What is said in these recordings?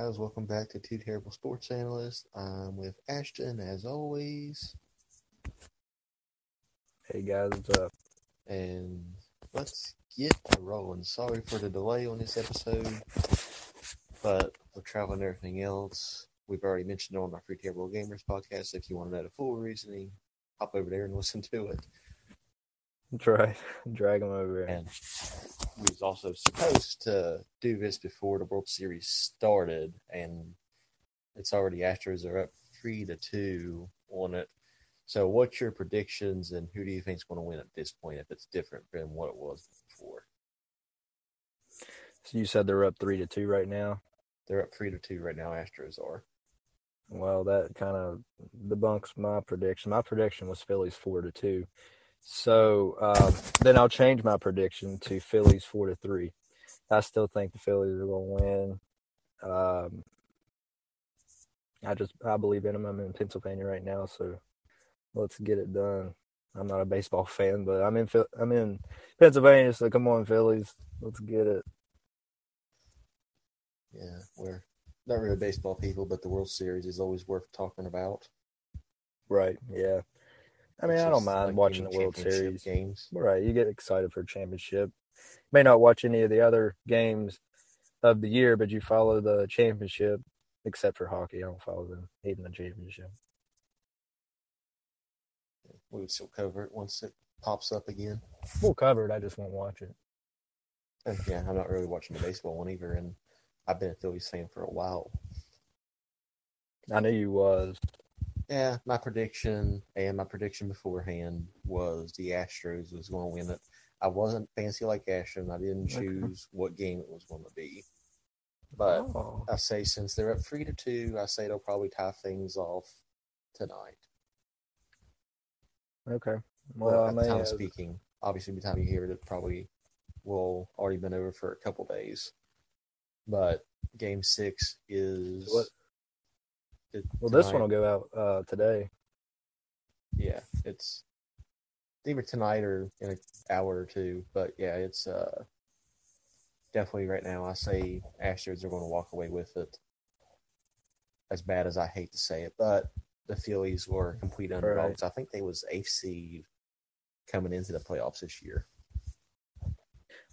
Guys, welcome back to Two Terrible Sports Analysts. I'm with Ashton as always, Hey guys, what's up? and let's get rolling. Sorry for the delay on this episode, but with travel and everything else, we've already mentioned it on our Three Terrible Gamers podcast. If you want to know the full reasoning, hop over there and listen to it. Try drag him over. And he was also supposed to do this before the World Series started, and it's already Astros are up three to two on it. So, what's your predictions, and who do you think is going to win at this point? If it's different than what it was before, So you said they're up three to two right now. they're up three to two right now. Astros are. Well, that kind of debunks my prediction. My prediction was Phillies four to two. So um, then I'll change my prediction to Phillies four to three. I still think the Phillies are going to win. Um, I just I believe in them. I'm in Pennsylvania right now, so let's get it done. I'm not a baseball fan, but I'm in I'm in Pennsylvania, so come on, Phillies, let's get it. Yeah, we're not really baseball people, but the World Series is always worth talking about. Right. Yeah. I mean, I don't mind like watching the World Series. games. Right. You get excited for a championship. You May not watch any of the other games of the year, but you follow the championship, except for hockey. I don't follow them, even the championship. We would still cover it once it pops up again. We'll cover it. I just won't watch it. And yeah, I'm not really watching the baseball one either, and I've been a Phillies fan for a while. I knew you was. Yeah, my prediction and my prediction beforehand was the Astros was going to win it. I wasn't fancy like Ashton. I didn't Okay. choose what game it was going to be. But oh, I say since they're up three to two, I say they'll probably tie things off tonight. okay. Well, at the time have, speaking, obviously by the time you hear it, it probably will already been over for a couple days. But game six is What- it- well, this one will go out uh, today. yeah, it's either tonight or in an hour or two. But yeah, it's uh definitely right now. I say Astros are going to walk away with it. As bad as I hate to say it, but the Phillies were complete underdogs. I think they was eighth seed coming into the playoffs this year.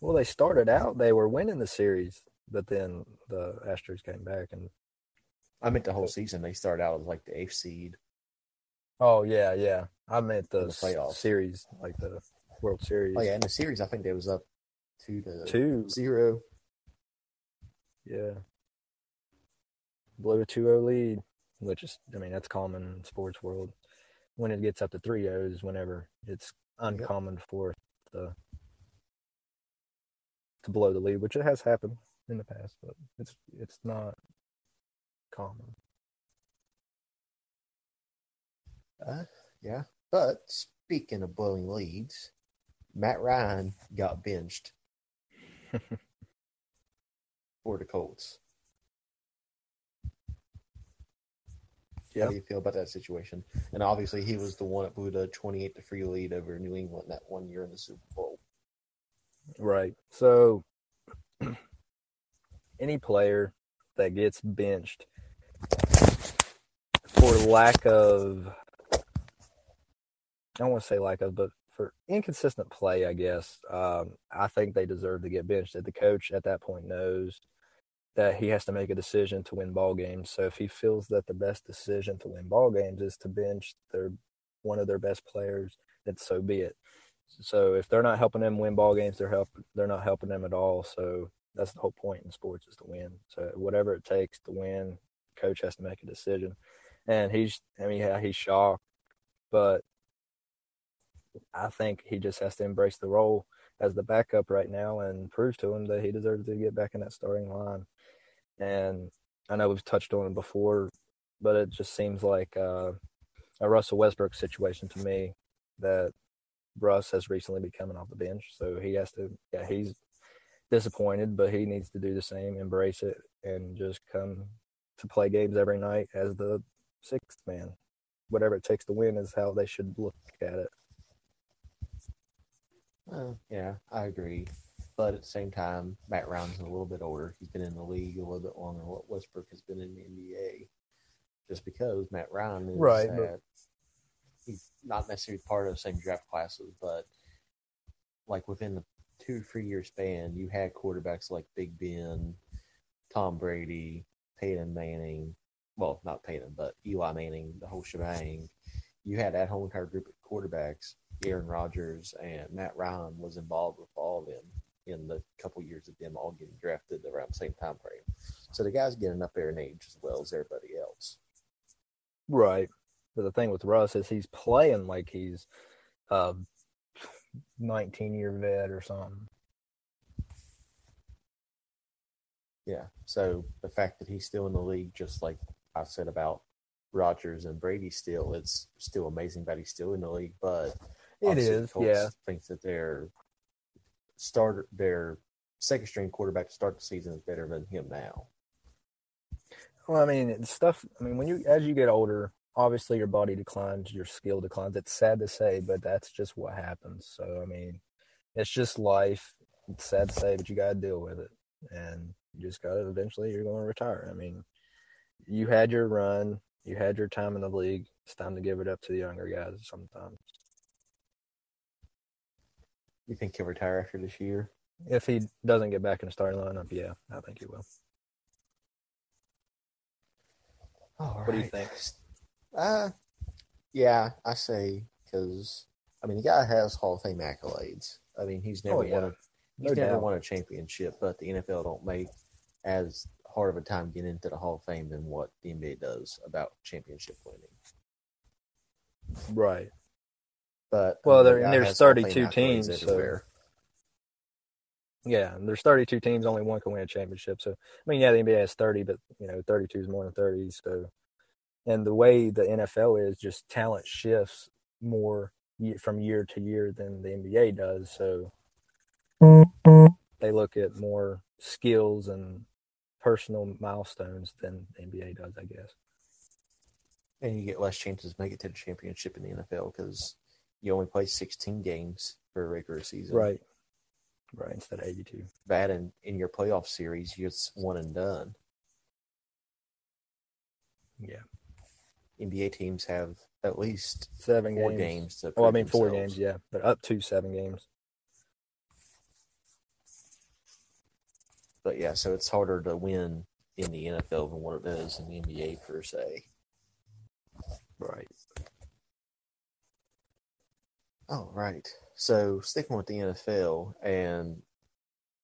Well, they started out, they were winning the series, but then the Astros came back and. I meant the whole season. They started out as like the eighth seed. Oh, yeah, yeah. I meant the, the playoffs. s- series, like the World Series. Oh yeah, in the series, I think they was up two to Two. zero. Yeah. Blew a 2 0 lead, which is, I mean, that's common in sports world. When it gets up to 3 0 is whenever it's uncommon for the to blow the lead, which it has happened in the past, but it's it's not common. Uh, yeah. But speaking of blowing leads, Matt Ryan got benched for the Colts. How do you feel about that situation? And obviously, he was the one that blew the twenty-eight to three lead over New England that one year in the Super Bowl. Right. So any player that gets benched for lack of I don't want to say lack of, but for inconsistent play, I guess, um, I think they deserve to get benched. That the coach at that point knows that he has to make a decision to win ball games. So if he feels that the best decision to win ball games is to bench their one of their best players, then so be it. So if they're not helping them win ball games, they're help they're not helping them at all. So that's the whole point in sports is to win. So whatever it takes to win, coach has to make a decision. And he's I mean yeah, he's shocked, but I think he just has to embrace the role as the backup right now and prove to him that he deserves to get back in that starting line. And I know we've touched on it before, but it just seems like uh, a Russell Westbrook situation to me that Russ has recently been coming off the bench, so he has to. Yeah, he's disappointed, but he needs to do the same, embrace it, and just come to play games every night as the sixth man. Whatever it takes to win is how they should look at it. Uh, yeah, I agree. but at the same time, Matt Ryan's a little bit older. He's been in the league a little bit longer than what Westbrook has been in the NBA. Just because Matt Ryan is Right, but- he's not necessarily part of the same draft classes, but like within the two three year span, you had quarterbacks like Big Ben, Tom Brady, Peyton Manning. Well, not Peyton, but Eli Manning, the whole shebang. You had that whole entire group of quarterbacks. Aaron Rodgers and Matt Ryan was involved with all of them in the couple years of them all getting drafted around the same time frame. So the guy's getting up there in age as well as everybody else. Right. But the thing with Russ is he's playing like he's a 19 year vet or something. Yeah. So the fact that he's still in the league, just like I said about Rodgers and Brady, still it's still amazing that he's still in the league. But it is. Colts yeah. Think that their starter, their second string quarterback to start the season is better than him now. Well, I mean, it's stuff. I mean, when you as you get older, obviously your body declines, your skill declines. It's sad to say, but that's just what happens. So, I mean, it's just life. It's sad to say, but you got to deal with it, and you just got to eventually. You're going to retire. I mean, you had your run, you had your time in the league. It's time to give it up to the younger guys. Sometimes, You think he'll retire after this year? if he doesn't get back in the starting lineup, yeah, I think he will. All What do you think? Uh, yeah, I say because I mean the guy has Hall of Fame accolades. I mean he's never Oh, yeah. won a he's No never doubt. won a championship, but the NFL don't make as hard of a time getting into the Hall of Fame than what the NBA does about championship winning. Right. But Well, I mean, the there- and there's has Hall of Fame 32 teams, so- Yeah, and there's 32 teams, only one can win a championship. So, I mean, yeah, the NBA has 30, but you know, 32 is more than 30. So, and the way the NFL is, just talent shifts more from year to year than the NBA does. So, they look at more skills and personal milestones than the NBA does, I guess. and you get less chances to make it to the championship in the NFL because you only play 16 games for a regular season. Right. Right. Instead of 82. Bad and in your playoff series, it's one and done. Yeah. NBA teams have at least Seven four games. games to. Well, I mean, four themselves. games, yeah, but up to seven games. But yeah, so it's harder to win in the NFL than what it is in the NBA per se. Right. Oh, right. So sticking with the NFL, and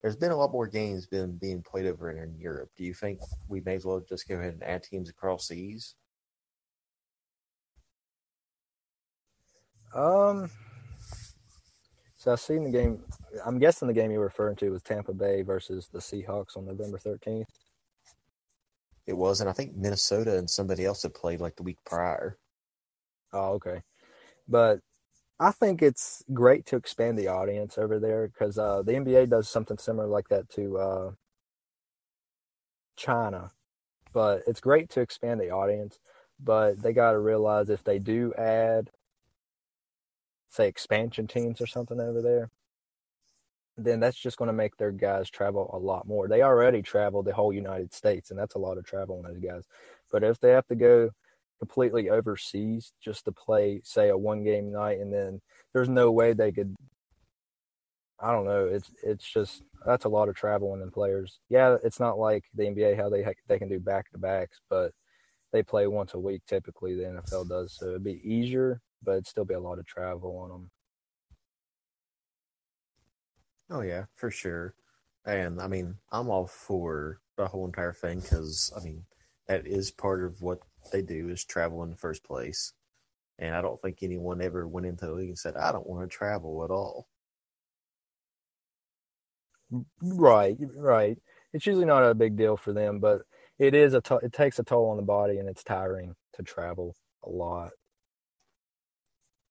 there's been a lot more games been being played over in Europe. Do you think we may as well just go ahead and add teams across seas? Um. So I seen the game. I'm guessing the game you were referring to was Tampa Bay versus the Seahawks on November 13th. It was, and I think Minnesota and somebody else had played like the week prior. Oh, okay. But I think it's great to expand the audience over there because uh, the NBA does something similar like that to uh, China. But it's great to expand the audience. But they got to realize if they do add, say, expansion teams or something over there, then that's just going to make their guys travel a lot more. They already travel the whole United States, and that's a lot of travel on those guys. But if they have to go completely overseas just to play, say, a one game night, and then there's no way they could. I don't know. It's it's just that's a lot of traveling and players. Yeah, it's not like the NBA how they they can do back to backs, but they play once a week typically. The NFL does, so it'd be easier, but it'd still be a lot of travel on them. Oh yeah, for sure. And I mean, I'm all for the whole entire thing because I mean that is part of what they do is travel in the first place. And I don't think anyone ever went into the league and said, "I don't want to travel at all." Right, right. It's usually not a big deal for them, but it is a it takes a toll on the body and it's tiring to travel a lot.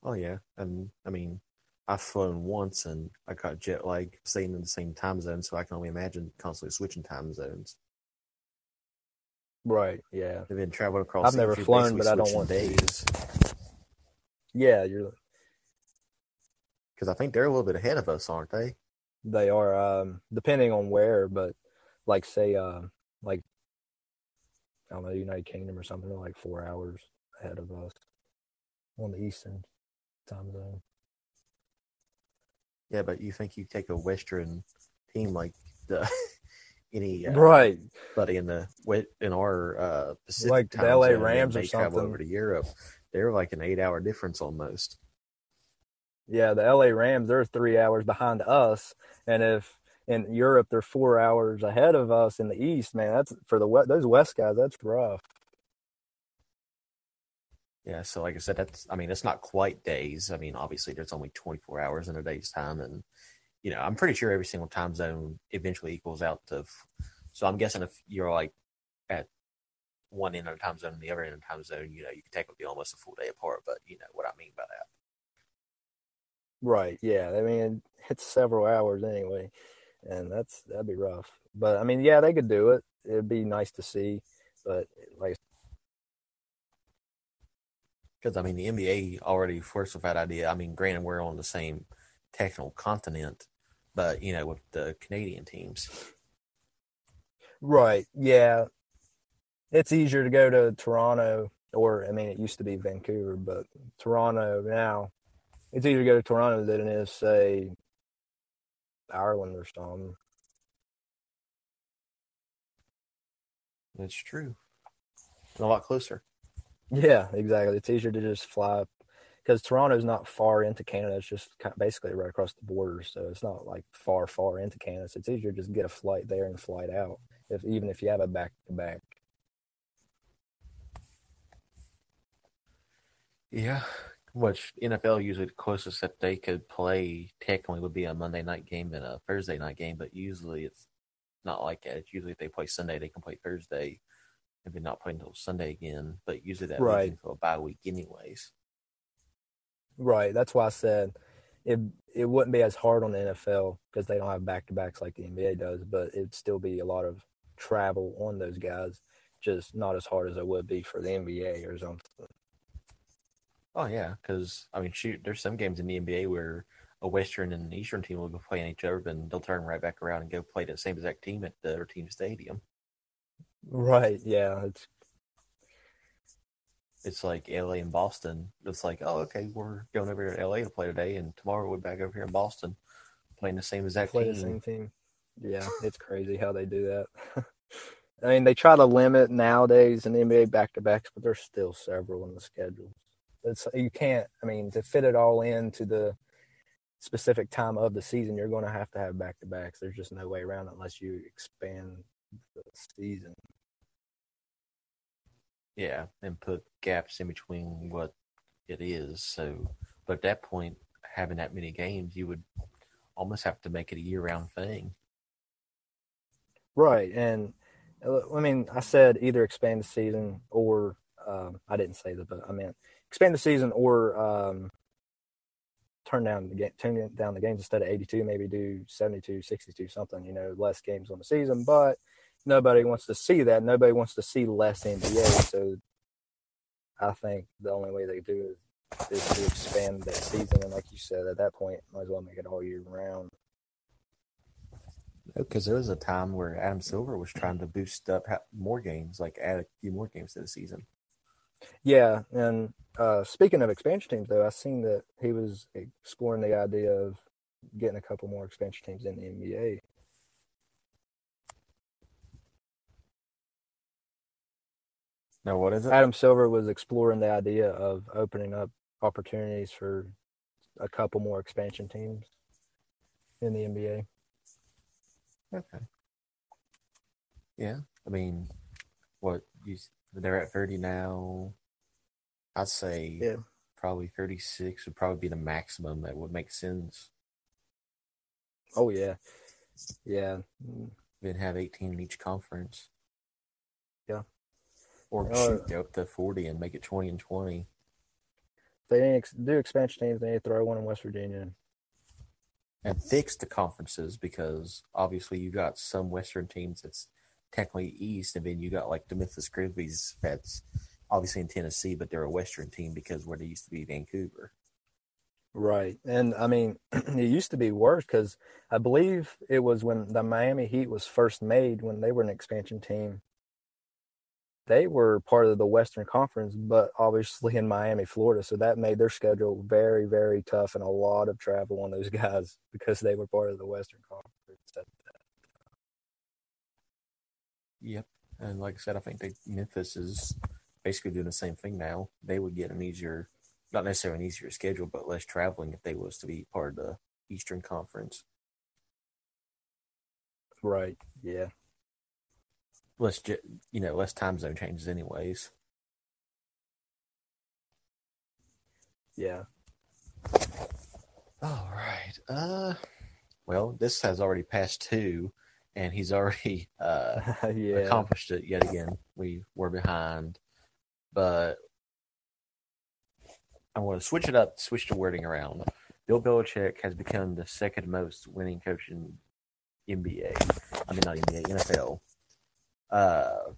Oh yeah, and I mean, I've flown once and I got jet lag staying in the same time zone, so I can only imagine constantly switching time zones. Right. Yeah. And then traveling across. I've never flown, but I don't want to. days Yeah, you're because I think they're a little bit ahead of us, aren't they? They are um, depending on where, but like say uh, like I don't know, United Kingdom or something, they're like four hours ahead of us on the Eastern time zone. Yeah, but you think you take a Western team like the any uh, right, buddy in the in our uh, Pacific Like the LA zone, Rams or something. over to Europe. They're like an eight-hour difference almost. Yeah, the LA Rams, they're three hours behind us. And if in Europe they're four hours ahead of us in the East, man, that's for the West, those West guys, that's rough. Yeah, so like I said, that's I mean, it's not quite days. I mean, obviously there's only 24 hours in a day's time, and you know, I'm pretty sure every single time zone eventually equals out to. So I'm guessing if you're like at one end of the time zone and the other end of the time zone, you know, you can technically almost a full day apart. But you know what I mean by that. Right. Yeah. I mean, it's several hours anyway, and that's that'd be rough. But I mean, yeah, they could do it. It'd be nice to see, but like, Because I mean, the NBA already forced with that idea. I mean, granted, we're on the same technical continent, but you know, with the Canadian teams, right. Yeah. It's easier to go to Toronto, or I mean, it used to be Vancouver, but Toronto now. It's easier to go to Toronto than it is, say, Ireland or something. it's true. And a lot closer. Yeah, exactly. It's easier to just fly because Toronto's not far into Canada. It's just kind basically right across the border, so it's not like far, far into Canada. So it's easier to just get a flight there and flight out. If even if you have a back to back. Yeah. Which NFL usually the closest that they could play technically would be a Monday night game and a Thursday night game, but usually it's not like that. It's usually if they play Sunday, they can play Thursday and then not play until Sunday again. But usually that Right. leads into a bye week anyways. Right. That's why I said it. It wouldn't be as hard on the NFL because they don't have back to backs like the NBA does, but it'd still be a lot of travel on those guys. Just not as hard as it would be for the NBA or something. Oh yeah, because I mean, shoot, there's some games in the NBA where a Western and an Eastern team will be playing each other, then they'll turn right back around and go play the same exact team at the other team's stadium. Right. Yeah. It's It's like LA and Boston. It's like, oh, okay, we're going over here to LA to play today, and tomorrow we're back over here in Boston playing the same exact play team. the same team. Yeah, it's crazy how they do that. I mean, they try to limit nowadays in the NBA back to backs, but there's still several in the schedule. It's you can't. I mean, to fit it all into the specific time of the season, you're going to have to have back to backs. There's just no way around it unless you expand the season. Yeah, and put gaps in between what it is. So, but at that point, having that many games, you would almost have to make it a year-round thing. Right, and uh, I mean, I said either expand the season or um, I didn't say that, but I meant expand the season or um, turn down the game, turn down the games instead of 82, maybe do 72, 62, something. You know, less games on the season, but nobody wants to see that. Nobody wants to see less NBA. So I think the only way they do it is to expand that season, and like you said, at that point, might as well make it all year round. Because there was a time where Adam Silver was trying to boost up more games, like add a few more games to the season. Yeah, and uh, speaking of expansion teams, though, I seen that he was exploring the idea of getting a couple more expansion teams in the NBA. No, what is it? Adam Silver was exploring the idea of opening up opportunities for a couple more expansion teams in the NBA. Okay. Yeah, I mean, what you? They're at thirty now. I'd say Yeah. probably thirty-six would probably be the maximum that would make sense. Oh yeah, yeah, Then have eighteen in each conference. Or Uh, shoot, go up to forty and make it twenty and twenty. If they to do expansion teams. They need to throw one in West Virginia. and fix the conferences because obviously you got some Western teams that's technically East, and then you got like the Memphis Grizzlies that's obviously in Tennessee, but they're a Western team because where they used to be Vancouver. Right. And I mean, it used to be worse because I believe it was when the Miami Heat was first made when they were an expansion team. They were part of the Western Conference, but obviously in Miami, Florida. So that made their schedule very, very tough and a lot of travel on those guys because they were part of the Western Conference. Yep. And like I said, I think they, Memphis is basically doing the same thing now. They would get an easier, not necessarily an easier schedule, but less traveling if they was to be part of the Eastern Conference. Right. Yeah. Less, you know, less time zone changes, anyways. Yeah. All right. Uh, well, this has already passed two, and he's already uh yeah. accomplished it yet again. We were behind, but I want to switch it up, switch the wording around. Bill Belichick has become the second most winning coach in NBA. I mean, not NBA, NFL. Uh,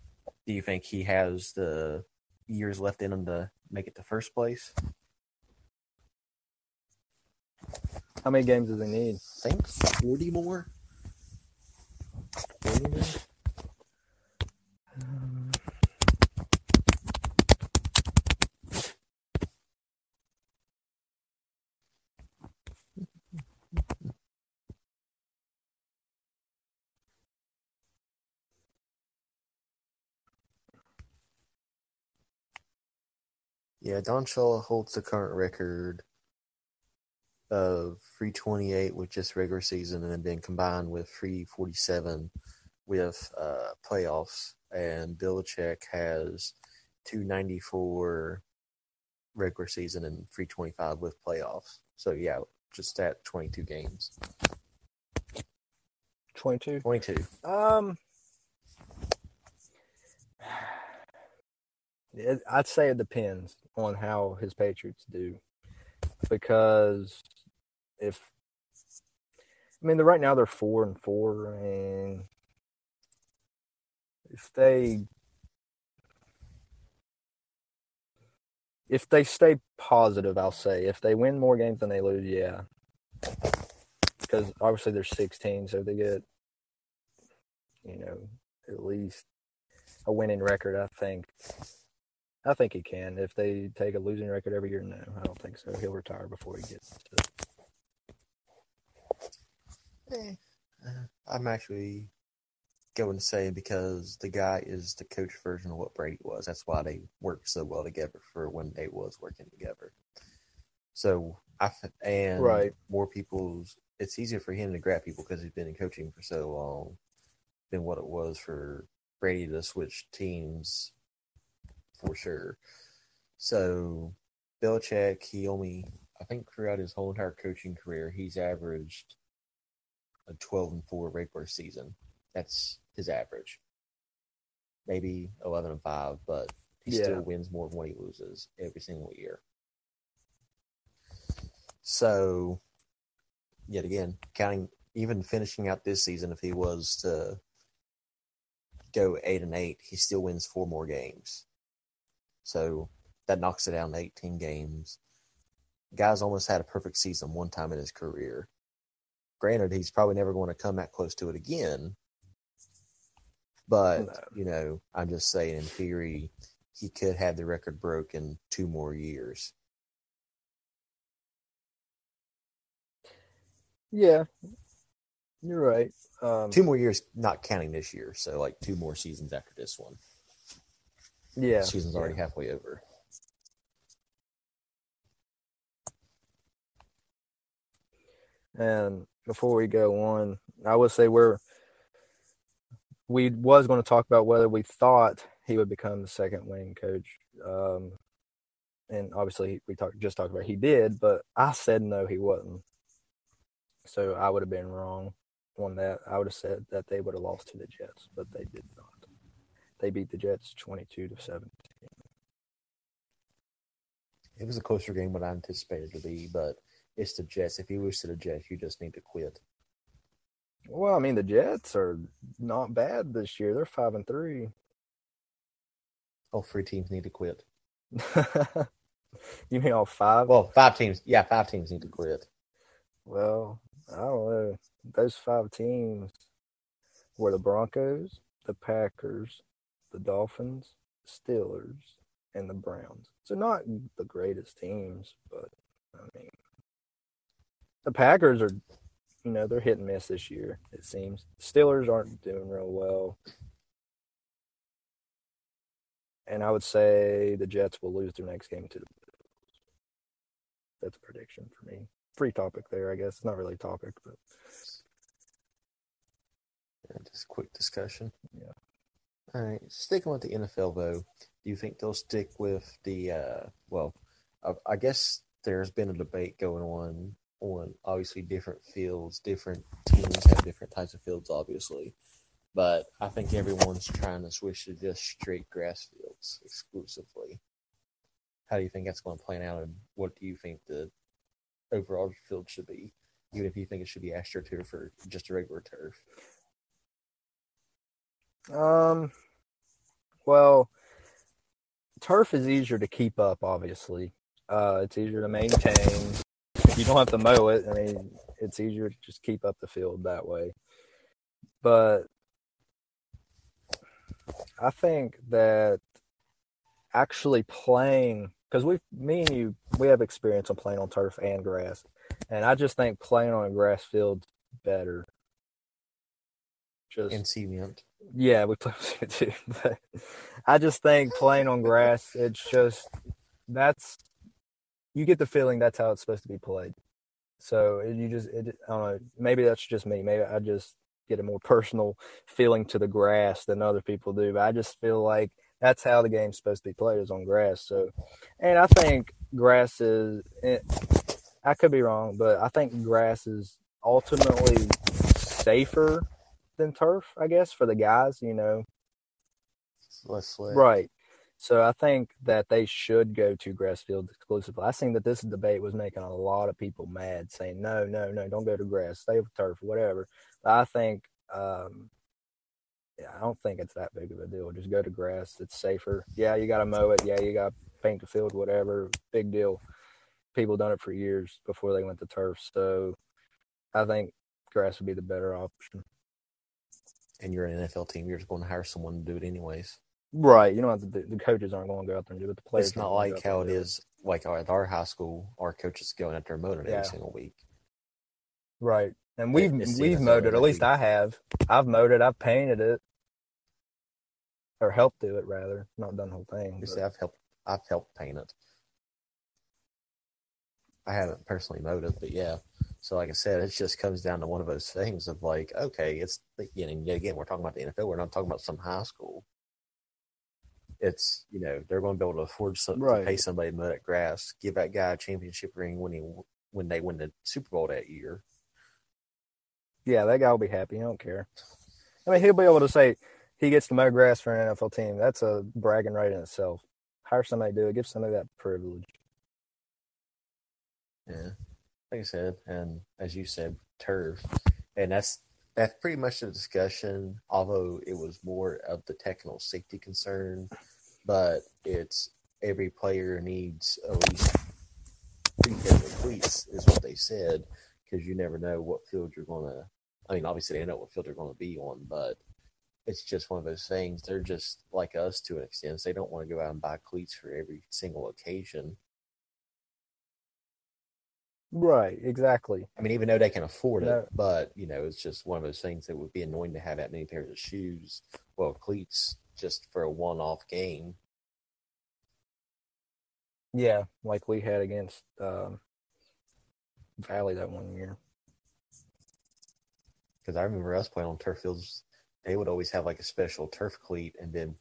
do you think he has the years left in him to make it to first place? How many games does he need? I think 40 more. 40 more? Yeah, Don Shula holds the current record of 328 with just regular season and then been combined with 347 with uh, playoffs. And Belichick has 294 regular season and 325 with playoffs. So, yeah, just at 22 games. 22. 22. Um, it, I'd say it depends on how his Patriots do, because if I mean, right now they're four and four, and if they if they stay positive, I'll say if they win more games than they lose, yeah, because obviously they're 16, so they get you know at least a winning record. I think. I think he can. If they take a losing record every year, no, I don't think so. He'll retire before he gets to. Eh, I'm actually going to say because the guy is the coach version of what Brady was. That's why they worked so well together for when they was working together. So I and Right. more people's. It's easier for him to grab people because he's been in coaching for so long than what it was for Brady to switch teams for sure. So Belichick, he only I think throughout his whole entire coaching career, he's averaged a 12 and 4 regular season. That's his average. Maybe 11 and 5, but he Yeah. still wins more than what he loses every single year. So, yet again, counting even finishing out this season, if he was to go 8 and 8, he still wins four more games. So, that knocks it down to 18 games. Guy's almost had a perfect season one time in his career. Granted, he's probably never going to come that close to it again. But, No. you know, I'm just saying, in theory, he could have the record broken two more years. Yeah, you're right. Um, Two more years, not counting this year. So, like, two more seasons after this one. Yeah, The season's already halfway over. And before we go on, I would say we're we was going to talk about whether we thought he would become the second winning coach. Um, and obviously we talked just talked about he did, but I said no, he wasn't. So I would have been wrong on that. I would have said that they would have lost to the Jets, but they did not. They beat the Jets twenty-two to seven. It was a closer game than I anticipated to be, but it's the Jets. If you lose to the Jets, you just need to quit. Well, I mean the Jets are not bad this year. They're five and three. All three teams need to quit. You mean all five? Well, five teams. Yeah, five teams need to quit. Well, I don't know. Those five teams were the Broncos, the Packers, the Dolphins, the Steelers, and the Browns. So not the greatest teams, but I mean, the Packers are, you know, they're hit and miss this year. It seems Steelers aren't doing real well, and I would say the Jets will lose their next game to the. Bills. That's a prediction for me. Free topic there, I guess. It's not really a topic, but Yeah, just quick discussion. Yeah. All right. Sticking with the NFL though, do you think they'll stick with the? uh Well, I, I guess there's been a debate going on on obviously different fields. Different teams have different types of fields, obviously, but I think everyone's trying to switch to just straight grass fields exclusively. How do you think that's going to plan out, and what do you think the overall field should be? Even if you think it should be AstroTurf or just a regular turf. Um, well, turf is easier to keep up. Obviously, uh, it's easier to maintain. You don't have to mow it. I mean, it's easier to just keep up the field that way. But I think that actually playing because we, me and you, we have experience on playing on turf and grass, and I just think playing on a grass field's better. Just and cement. yeah, we play with it too. But I just think playing on grass, it's just that's you get the feeling that's how it's supposed to be played. So you just, it, I don't know. Maybe that's just me. Maybe I just get a more personal feeling to the grass than other people do. But I just feel like that's how the game's supposed to be played is on grass. So, and I think grass is. It, I could be wrong, but I think grass is ultimately safer than turf, I guess, for the guys, you know. It's less slick. Right. So I think that they should go to grass fields exclusively. I seen that this debate was making a lot of people mad, saying no, no, no, don't go to grass, stay with turf, whatever. But I think, um, yeah, I don't think it's that big of a deal. Just go to grass; it's safer. Yeah, you got to mow it. Yeah, you got to paint the field, whatever. Big deal. People done it for years before they went to turf. So I think grass would be the better option. And you're an NFL team, you're just going to hire someone to do it anyways. Right. You don't have to. Do, the coaches aren't going to go out there and do it. The players. it's not like how it is it and do is like at our high school, our coaches going out there mowing it Yeah. every single week. Right. And we've it's we've mowed it. At least I have. I've mowed it. I've painted it, or helped do it rather. Not done the whole thing. You see, I've helped I've helped paint it. I haven't personally mowed it, but yeah. So like I said, it just comes down to one of those things of like, okay, it's you know, yet again, we're talking about the NFL. We're not talking about some high school. It's you know they're going to be able to afford some, Right. to pay somebody to mow that grass, give that guy a championship ring when he when they win the Super Bowl that year. Yeah, that guy will be happy. I don't care. I mean, he'll be able to say he gets to mow grass for an NFL team. That's a bragging right in itself. Hire somebody to do it. Give somebody that privilege. Yeah, like I said, and as you said, turf, and that's that's pretty much the discussion. Although it was more of the technical safety concern, but it's every player needs at least three pairs of cleats, is what they said, because you never know what field you're gonna. I mean, obviously they know what field they're to be on, but it's just one of those things. They're just like us to an extent. They don't want to go out and buy cleats for every single occasion. Right. Exactly. I mean, even though they can afford it, No. but you know, it's just one of those things that would be annoying to have that many pairs of shoes, well, cleats, just for a one-off game. Yeah, like we had against um, Valley that one year. Because I remember us playing on turf fields, they would always have like a special turf cleat, and then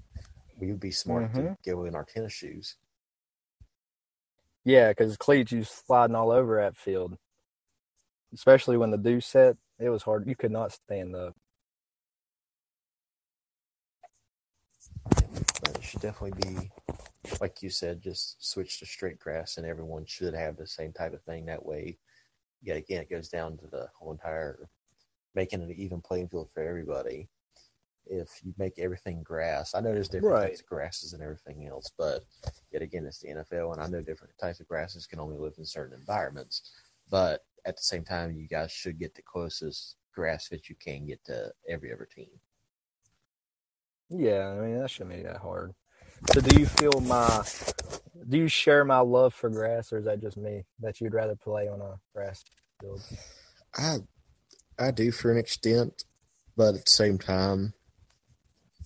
we would be smart to Mhm. go in our tennis shoes. Yeah, because cleats you sliding all over that field, especially when the dew set. It was hard. You could not stand up. But it should definitely be, like you said, just switch to straight grass, and everyone should have the same type of thing. That way, yet again, it goes down to the whole entire making an even playing field for everybody. If you make everything grass. I know there's different Right. types of grasses and everything else, but yet again, it's the NFL, and I know different types of grasses can only live in certain environments. But at the same time, you guys should get the closest grass that you can get to every other team. Yeah, I mean that shouldn't be that hard. So do you feel my do you share my love for grass or is that just me that you'd rather play on a grass field? I I do for an extent, but at the same time,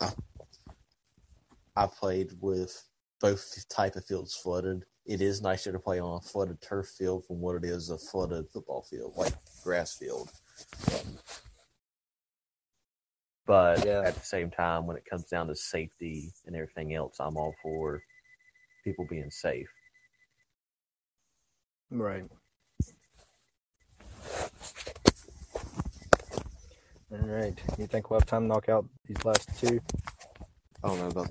I I played with both type of fields flooded. It is nicer to play on a flooded turf field from what it is a flooded football field, like grass field. But Yeah. at the same time, when it comes down to safety and everything else, I'm all for people being safe. Right. All right. You think we'll have time to knock out these last two? I don't know about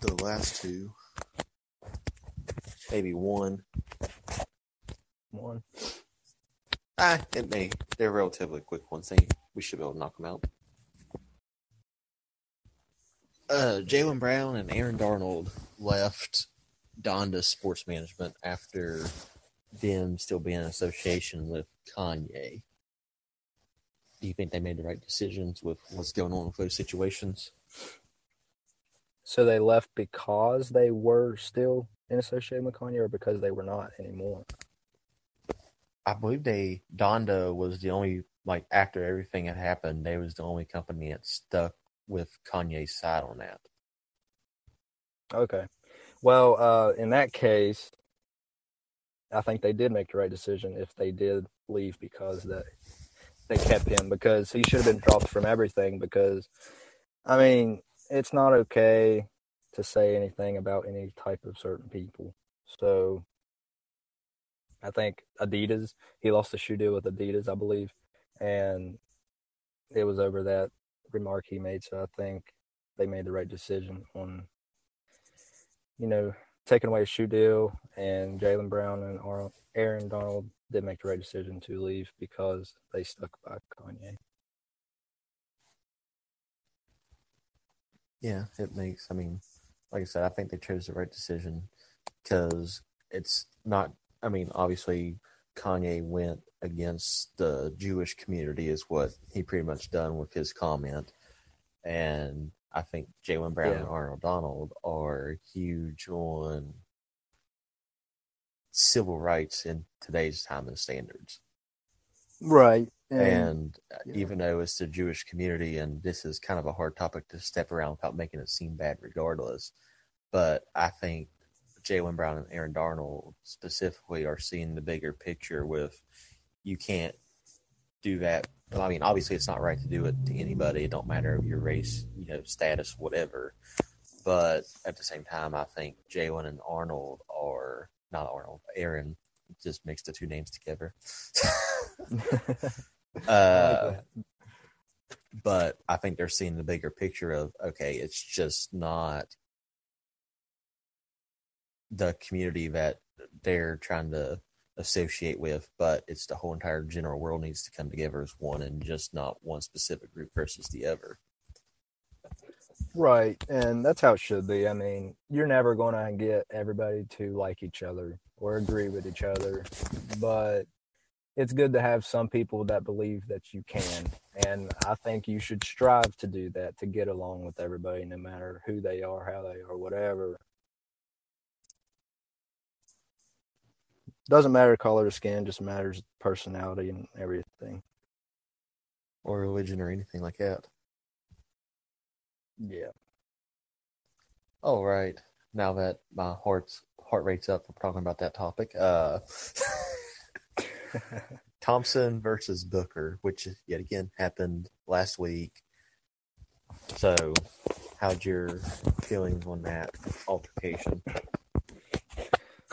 the last two. Maybe one. One. Ah, it may. They're relatively quick ones. They, we should be able to knock them out. Uh, Jaylen Brown and Aaron Donald left Donda Sports Management after them still being in association with Kanye. Do you think they made the right decisions with what's going on with those situations? So they left because they were still in association with Kanye or because they were not anymore? I believe they Donda was the only like after everything had happened, they was the only company that stuck with Kanye's side on that. Okay. Well, uh, in that case, I think they did make the right decision if they did leave because they they kept him because he should have been dropped from everything because I mean, it's not okay to say anything about any type of certain people. So I think Adidas, he lost the shoe deal with Adidas, I believe, and it was over that remark he made. So I think they made the right decision on, you know, taking away shoe deal, and Jaylen Brown and Aaron Donald did make the right decision to leave because they stuck by Kanye. Yeah, it makes. I mean, like I said, I think they chose the right decision because it's not. I mean, obviously, Kanye went against the Jewish community, is what he pretty much done with his comment, and I think Jaylen Brown Yeah. and Arnold Donald are huge on civil rights in today's time and standards. Right. And uh, yeah. even though it's the Jewish community, and this is kind of a hard topic to step around without making it seem bad, regardless. But I think Jaylen Brown and Aaron Donald specifically are seeing the bigger picture with you can't do that. Well, I mean, obviously, it's not right to do it to anybody. It don't matter your race, you know, status, whatever. But at the same time, I think Jaylen and Arnold are not Arnold, Aaron. Just mixed the two names together. Uh, but I think they're seeing the bigger picture of okay, it's just not the community that they're trying to associate with, but it's the whole entire general world needs to come together as one and just not one specific group versus the other. Right, and that's how it should be. I mean, you're never going to get everybody to like each other or agree with each other, but it's good to have some people that believe that you can. And I think you should strive to do that to get along with everybody, no matter who they are, how they are, whatever. Doesn't matter color of skin, just matters personality and everything. Or religion or anything like that. Yeah. All right. Now that my heart's heart rate's up for talking about that topic, uh Thompson versus Booker, which yet again happened last week. So, how'd your feelings on that altercation?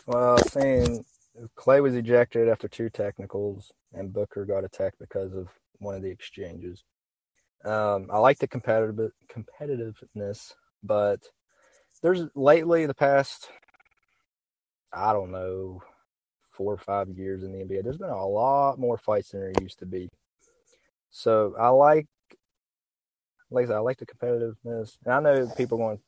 Well, saying Klay was ejected after two technicals, and Booker got attacked because of one of the exchanges. Um, I like the competitive competitiveness, but there's lately the past, I don't know, four or five years in the NBA. There's been a lot more fights than there used to be. So I like like I said, I like the competitiveness, and I know people going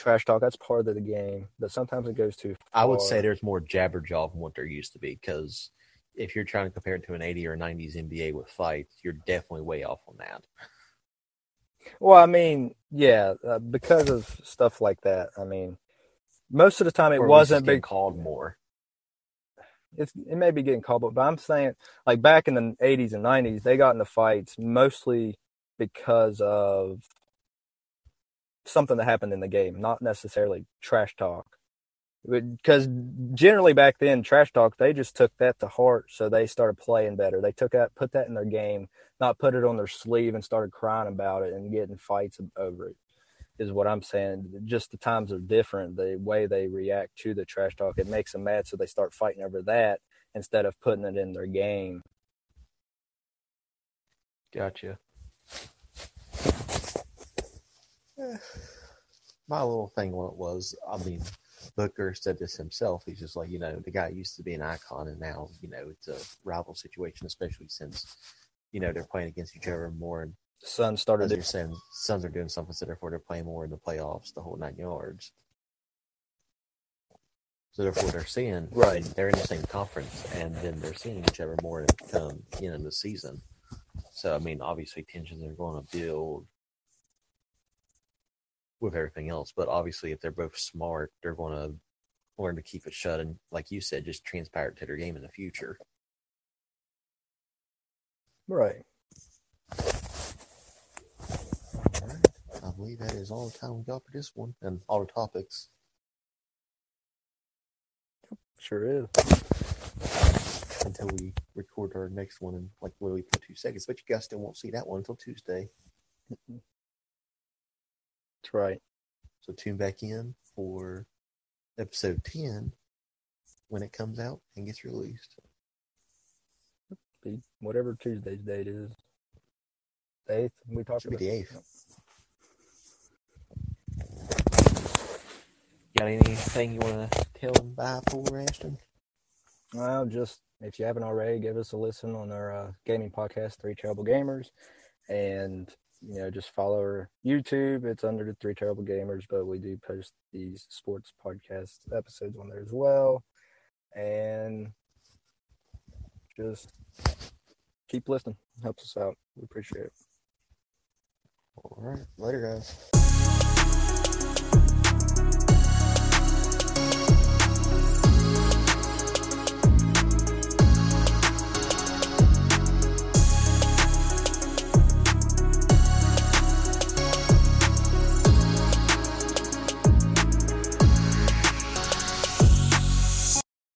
trash talk. That's part of the game, but sometimes it goes too. Far. I would say there's more jabberjaw than what there used to be because if you're trying to compare it to an 80 or 90s NBA with fights, you're definitely way off on that. Well, I mean, yeah, uh, because of stuff like that. I mean, most of the time it Or wasn't being called more. It's, it may be getting called, but, but I'm saying like back in the 80s and 90s, they got into fights mostly because of something that happened in the game, not necessarily trash talk. Because generally back then, trash talk they just took that to heart, so they started playing better. They took that, put that in their game, not put it on their sleeve and started crying about it and getting fights over it. Is what I'm saying. Just the times are different. The way they react to the trash talk, it makes them mad, so they start fighting over that instead of putting it in their game. Gotcha. Eh, My little thing it was, I mean, Booker said this himself. He's just like, you know, the guy used to be an icon, and now, you know, it's a rival situation, especially since, you know, they're playing against each other more. And Sun started you're saying, Suns are doing something, so therefore they're playing more in the playoffs, the whole nine yards. So therefore, they're seeing Right. They're in the same conference, and then they're seeing each other more come in the season. So I mean, obviously tensions are going to build with everything else. But obviously, if they're both smart, they're going to learn to keep it shut and, like you said, just transparent to their game in the future. Right. All right. I believe that is all the time we got for this one and all the topics. Sure is. until we record our next one in like literally for two seconds. But you guys still won't see that one until Tuesday. That's right. So tune back in for episode 10 when it comes out and gets released. Be whatever Tuesday's date is. The eighth. We talked Should about. the 8th. Got anything you want to tell them bye for, Ashton? Well, just if you haven't already, give us a listen on our uh, gaming podcast, Three Terrible Gamers, and you know just follow our YouTube. It's under the Three Terrible Gamers, but we do post these sports podcast episodes on there as well. And just keep listening. Helps us out. We appreciate it. All right. Later, guys.